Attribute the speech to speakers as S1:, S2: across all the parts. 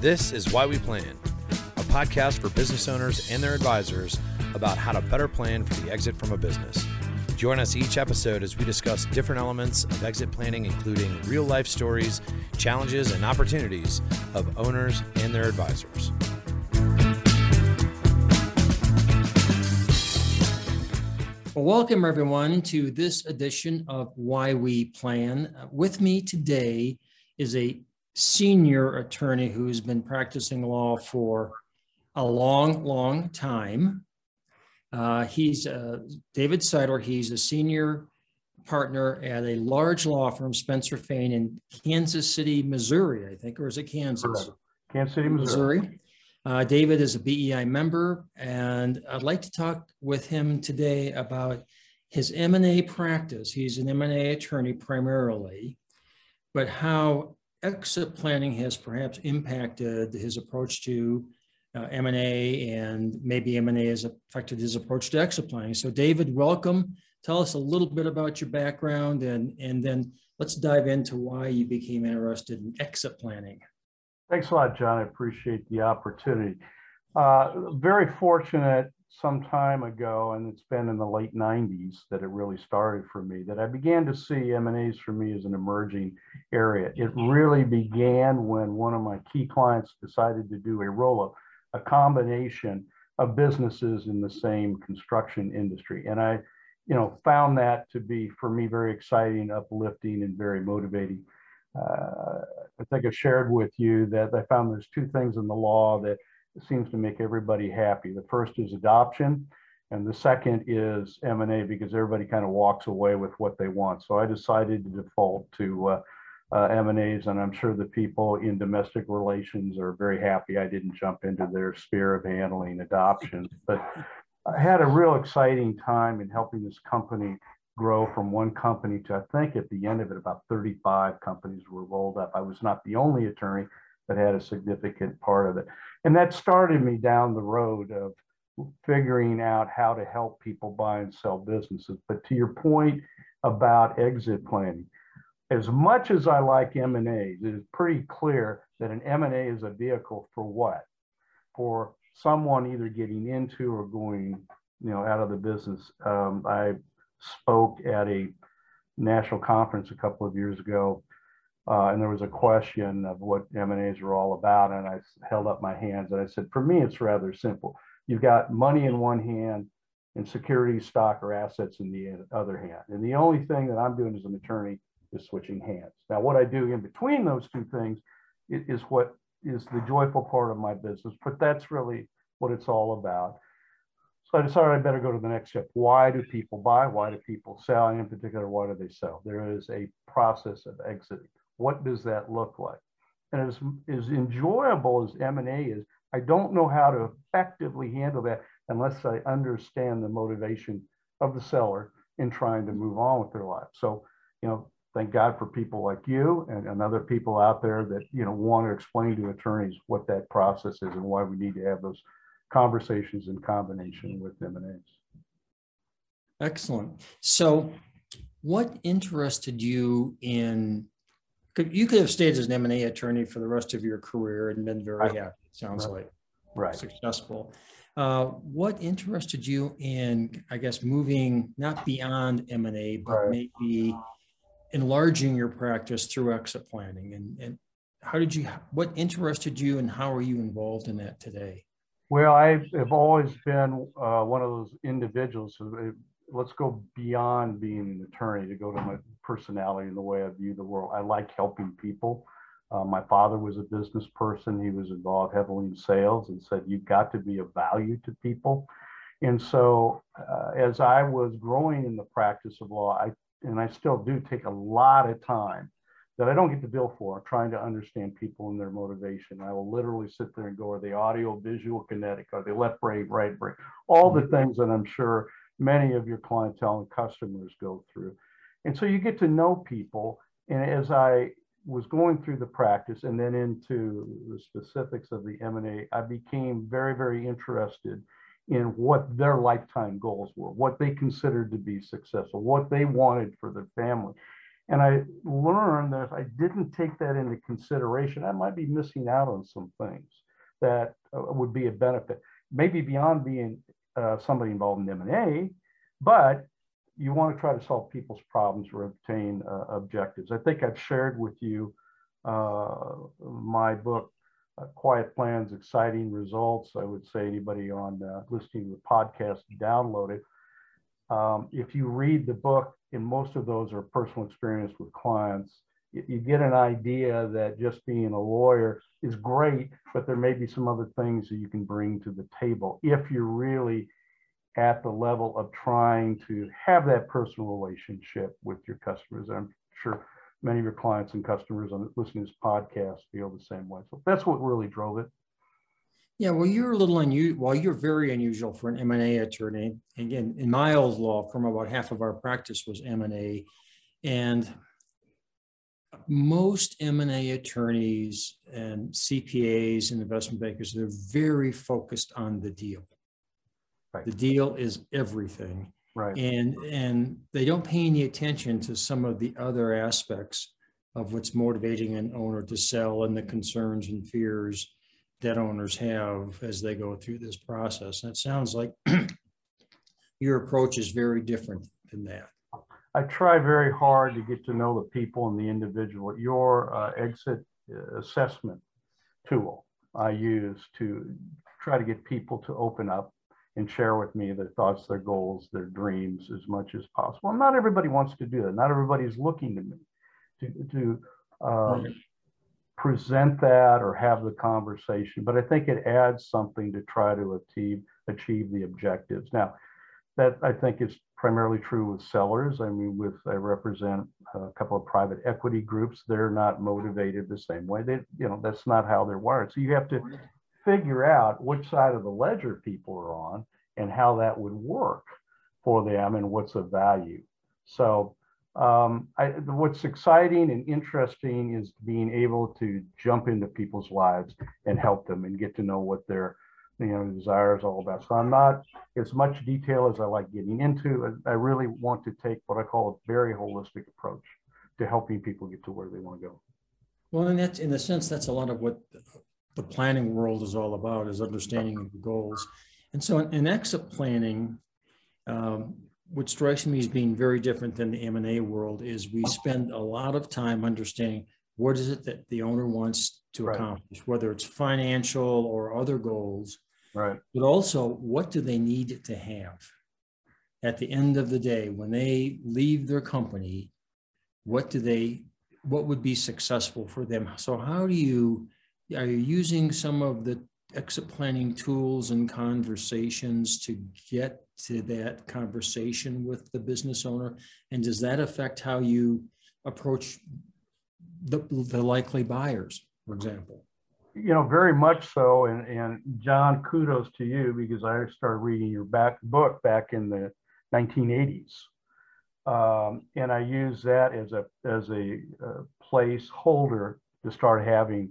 S1: This is Why We Plan, a podcast for business owners and their advisors about how to better plan for the exit from a business. Join us each episode as we discuss different elements of exit planning, including real life stories, challenges, and opportunities of owners and their advisors.
S2: Welcome everyone to this edition of Why We Plan. With me today is a senior attorney who's been practicing law for a long, long time. Uh, he's uh, David Seidler. He's a senior partner at a large law firm, Spencer Fane, in Kansas City, Missouri, I think, or is it Kansas?
S3: Kansas City, Missouri.
S2: Missouri. Uh, David is a BEI member, and I'd like to talk with him today about his M&A practice. He's an M&A attorney primarily, but how exit planning has perhaps impacted his approach to uh, M&A and maybe M&A has affected his approach to exit planning. So David, welcome. Tell us a little bit about your background and, and then let's dive into why you became interested in exit planning.
S3: Thanks a lot, John. I appreciate the opportunity. Uh, very fortunate some time ago, and it's been in the late 90s that it really started for me, that I began to see M&As for me as an emerging area. It really began when one of my key clients decided to do a roll-up, a combination of businesses in the same construction industry. And I, you know, found that to be, for me, very exciting, uplifting, and very motivating uh, I think I shared with you that I found there's two things in the law that seems to make everybody happy. The first is adoption, and the second is M&A because everybody kind of walks away with what they want. So I decided to default to uh, uh, M&As, and I'm sure the people in domestic relations are very happy I didn't jump into their sphere of handling adoptions. But I had a real exciting time in helping this company grow from one company to, I think at the end of it, about 35 companies were rolled up. I was not the only attorney that had a significant part of it. And that started me down the road of figuring out how to help people buy and sell businesses. But to your point about exit planning, as much as I like M&As, it is pretty clear that an M&A is a vehicle for what? For someone either getting into or going, you know, out of the business. Um, I spoke at a national conference a couple of years ago, uh, and there was a question of what M&As are all about, and I held up my hands and I said, for me, it's rather simple. You've got money in one hand and security, stock, or assets in the other hand. And the only thing that I'm doing as an attorney is switching hands. Now, what I do in between those two things is what is the joyful part of my business, but that's really what it's all about. So I decided I better go to the next step. Why do people buy? Why do people sell? And in particular, why do they sell? There is a process of exiting. What does that look like? And as, as enjoyable as M&A is, I don't know how to effectively handle that unless I understand the motivation of the seller in trying to move on with their life. So, you know, thank God for people like you and, and other people out there that, you know, want to explain to attorneys what that process is and why we need to have those conversations in combination with M&As.
S2: Excellent. So what interested you in, you could have stayed as an M&A attorney for the rest of your career and been very happy, sounds
S3: right.
S2: like.
S3: Right.
S2: Successful. Uh, what interested you in, I guess, moving not beyond M&A, but right. maybe enlarging your practice through exit planning? And, and how did you, what interested you and how are you involved in that today?
S3: Well, I have always been uh, one of those individuals. Who, uh, let's go beyond being an attorney to go to my personality and the way I view the world. I like helping people. Uh, my father was a business person. He was involved heavily in sales and said, You've got to be of value to people. And so, uh, as I was growing in the practice of law, I and I still do take a lot of time that I don't get the bill for, trying to understand people and their motivation. I will literally sit there and go, are they audio, visual, kinetic? Are they left brain, right brain? All the things that I'm sure many of your clientele and customers go through. And so you get to know people. And as I was going through the practice and then into the specifics of the M&A, I became very, very interested in what their lifetime goals were, what they considered to be successful, what they wanted for their family. And I learned that if I didn't take that into consideration, I might be missing out on some things that uh, would be a benefit. Maybe beyond being uh, somebody involved in M&A, but you want to try to solve people's problems or obtain uh, objectives. I think I've shared with you uh, my book, uh, Quiet Plans, Exciting Results. I would say anybody on uh, listening to the podcast, download it. Um, if you read the book, and most of those are personal experience with clients, you, you get an idea that just being a lawyer is great, but there may be some other things that you can bring to the table if you're really at the level of trying to have that personal relationship with your customers. I'm sure many of your clients and customers on listening to this podcast feel the same way. So that's what really drove it.
S2: Yeah, well, you're a little unusual. Well, you're very unusual for an M&A attorney. Again, in my old law firm, about half of our practice was M&A, and most M&A attorneys and CPAs and investment bankers, they're very focused on the deal. Right. The deal is everything.
S3: Right.
S2: And and they don't pay any attention to some of the other aspects of what's motivating an owner to sell and the concerns and fears that owners have as they go through this process. And it sounds like your approach is very different than that.
S3: I try very hard to get to know the people and the individual. Your uh, exit uh, assessment tool I use to try to get people to open up and share with me their thoughts, their goals, their dreams as much as possible. And not everybody wants to do that. Not everybody's looking to me to, to um, right. present that or have the conversation, but I think it adds something to try to achieve achieve the objectives. Now, that I think is primarily true with sellers. I mean, with I represent a couple of private equity groups. They're not motivated the same way. They, you know, that's not how they're wired. So you have to figure out which side of the ledger people are on and how that would work for them and what's of value. So um, I, what's exciting and interesting is being able to jump into people's lives and help them and get to know what their you know desire is all about. So I'm not as much detail as I like getting into. I really want to take what I call a very holistic approach to helping people get to where they want to go.
S2: Well, and that's in a sense that's a lot of what the planning world is all about is understanding the goals. And so in, in exit planning, um, what strikes me as being very different than the M&A world is we spend a lot of time understanding what is it that the owner wants to right. accomplish, whether it's financial or other goals.
S3: Right.
S2: But also, what do they need to have at the end of the day when they leave their company? What do they? What would be successful for them? So, how do you are you using some of the exit planning tools and conversations to get to that conversation with the business owner? And does that affect how you approach the, the likely buyers, for example?
S3: You know, very much so. And, and John, kudos to you because I started reading your back book back in the 1980s. Um, and I use that as a as a, a placeholder to start having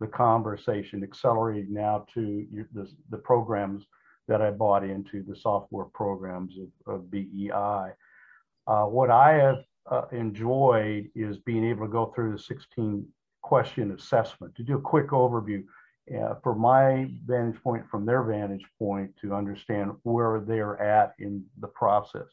S3: the conversation, accelerating now to the, the programs that I bought into, the software programs of, of BEI. Uh, what I have uh, enjoyed is being able to go through the 16 question assessment to do a quick overview uh, for my vantage point from their vantage point to understand where they're at in the process.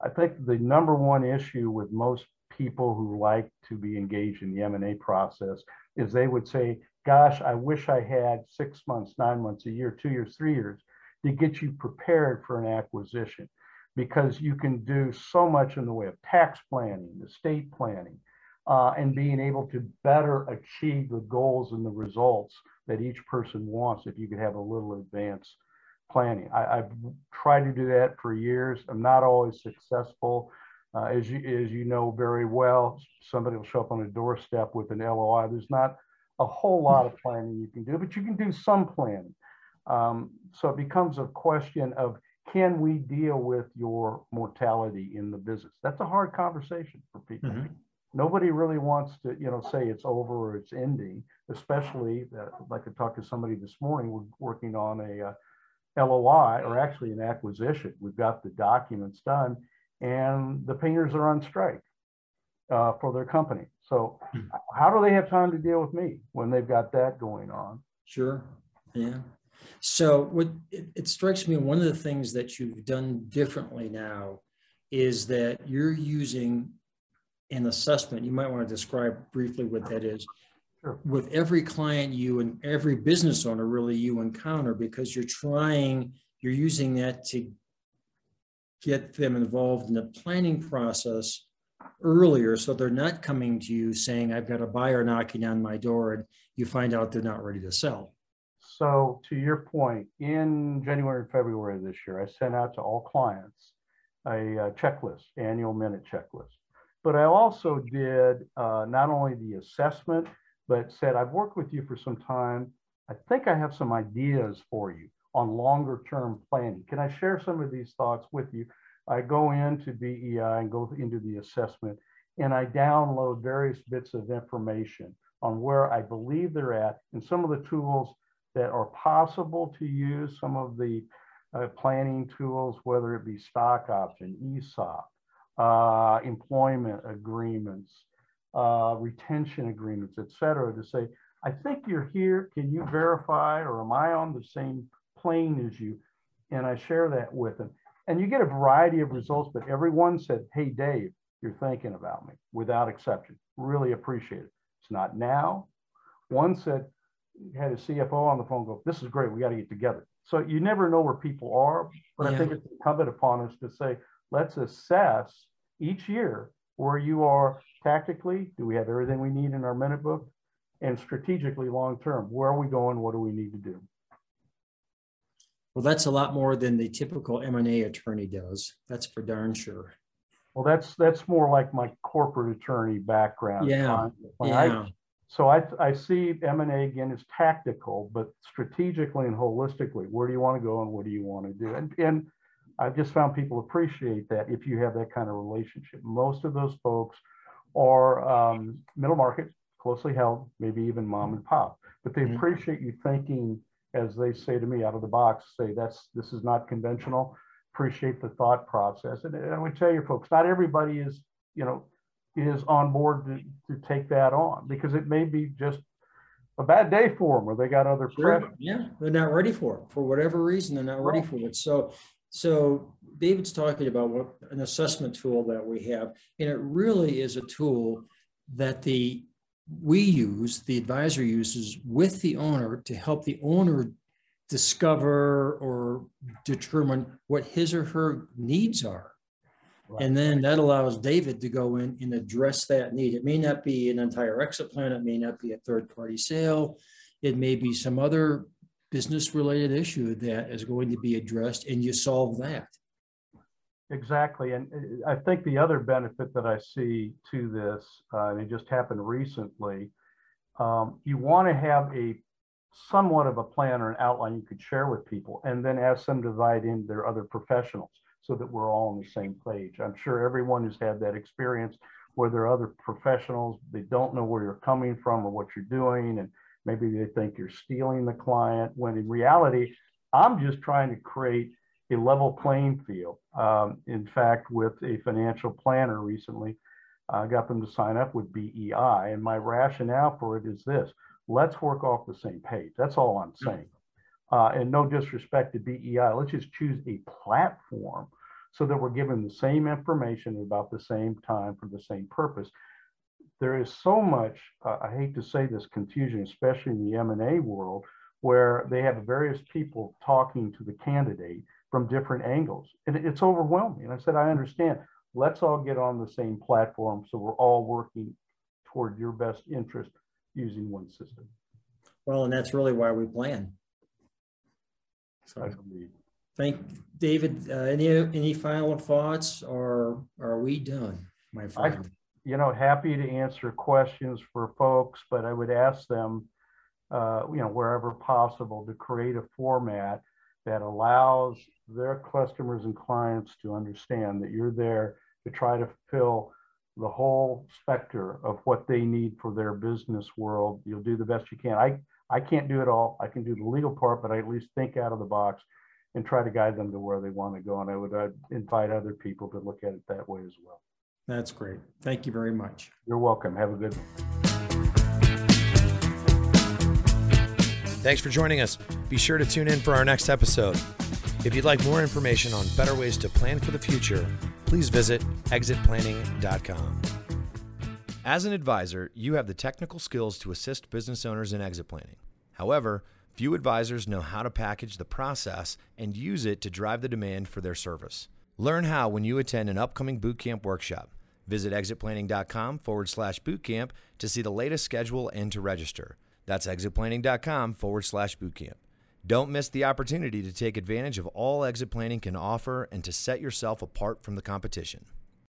S3: I think the number one issue with most people who like to be engaged in the M&A process is they would say, gosh, I wish I had six months, nine months, a year, two years, three years to get you prepared for an acquisition because you can do so much in the way of tax planning, estate planning, uh, and being able to better achieve the goals and the results that each person wants if you could have a little advanced planning. I, have tried to do that for years. I'm not always successful. Uh, as, you, as you know very well, somebody will show up on a doorstep with an LOI. There's not a whole lot of planning you can do, but you can do some planning. Um, so it becomes a question of can we deal with your mortality in the business? That's a hard conversation for people. Mm-hmm. Nobody really wants to, you know, say it's over or it's ending, especially uh, like I talked to somebody this morning. We're working on a uh, LOI or actually an acquisition. We've got the documents done, and the painters are on strike. Uh, for their company. So
S2: Hmm.
S3: how do they have time to deal with me when they've got that going on?
S2: Sure, yeah. So what, it, it strikes me, one of the things that you've done differently now is that you're using an assessment. You might want to describe briefly what that is.
S3: Sure.
S2: With every client you and every business owner really you encounter, because you're trying, you're using that to get them involved in the planning process earlier, so they're not coming to you saying, I've got a buyer knocking on my door, and you find out they're not ready to sell.
S3: So to your point, in January and February of this year, I sent out to all clients a uh, checklist, annual minute checklist. But I also did uh, not only the assessment, but said, I've worked with you for some time. I think I have some ideas for you on longer term planning. Can I share some of these thoughts with you? I go into BEI and go into the assessment and I download various bits of information on where I believe they're at and some of the tools that are possible to use, some of the uh, planning tools, whether it be stock option, ESOP, uh, employment agreements, uh, retention agreements, et cetera, to say, I think you're here. Can you verify or am I on the same plane as you? And I share that with them. And you get a variety of mm-hmm. results, but everyone said, Hey, Dave, you're thinking about me without exception. Really appreciate it. It's not now. One said, had a CFO on the phone go, This is great. We got to get together. So you never know where people are, but
S2: Yeah.
S3: I think it's incumbent upon us to say, let's assess each year where you are tactically. Do we have everything we need in our minute book? And strategically, long term, where are we going? What do we need to do?
S2: Well, that's a lot more than the typical M and A attorney does. That's for darn sure.
S3: Well, that's that's more like my corporate attorney background.
S2: Yeah,
S3: When I-
S2: Yeah,
S3: so I, I see M and A again as tactical, but strategically and holistically, where do you want to go and what do you want to do? And, and I've just found people appreciate that if you have that kind of relationship. Most of those folks are um, middle market, closely held, maybe even mom and pop, but they
S2: Mhm.
S3: appreciate you thinking, as they say to me out of the box, say that's this is not conventional. Appreciate the thought process, and I would tell you, folks, not everybody is, you know, is on board to, to take that on because it may be just a bad day for them or they got other
S2: sure.
S3: pressure.
S2: Yeah, they're not ready for it. For whatever reason, they're not ready
S3: Right.
S2: for it. So, so David's talking about what an assessment tool that we have, and it really is a tool that the we use, the advisor uses with the owner to help the owner discover or determine what his or her needs are. And then that allows David to go in and address that need. It may not be an entire exit plan, it may not be a third-party sale. It may be some other business-related issue that is going to be addressed and you solve that.
S3: Exactly. And uh, I think the other benefit that I see to this, uh, and it just happened recently, um, you want to have a somewhat of a plan or an outline you could share with people and then ask them to divide in their other professionals so that we're all on the same page. I'm sure everyone has had that experience where there are other professionals, they don't know where you're coming from or what you're doing, and maybe they think you're stealing the client, when in reality, I'm just trying to create a level playing field. Um, in fact, with a financial planner recently, I got them to sign up with BEI, and my rationale for it is this: let's work off the same page. That's all I'm saying. Uh, and no disrespect to BEI, let's just choose a platform so that we're given the same information at about the same time for the same purpose. There is so much, uh, I hate to say this, confusion, especially in the M&A world, where they have various people talking to the candidate from different angles. And it's overwhelming. And I said, I understand. Let's all get on the same platform so we're all working toward your best interest using one system.
S2: Well, and that's really why we plan.
S3: I
S2: So, thank, David, uh, any, any final thoughts or are we done, my friend?
S3: you know, happy to answer questions for folks, but I would ask them, uh, you know, wherever possible to create a format that allows their customers and clients to understand that you're there to try to fill the whole specter of what they need for their business world. You'll do the best you can. I, I can't do it all. I can do the legal part, but I at least think out of the box and try to guide them to where they want to go. And I would I'd invite other people to look at it that way as well.
S2: That's great. Thank you very much.
S3: You're welcome. Have a good one.
S1: Thanks for joining us. Be sure to tune in for our next episode. If you'd like more information on better ways to plan for the future, please visit exitplanning.com. As an advisor, you have the technical skills to assist business owners in exit planning. However, few advisors know how to package the process and use it to drive the demand for their service. Learn how when you attend an upcoming bootcamp workshop. Visit exitplanning.com forward slash bootcamp to see the latest schedule and to register. That's exitplanning.com forward slash bootcamp. Don't miss the opportunity to take advantage of all exit planning can offer and to set yourself apart from the competition.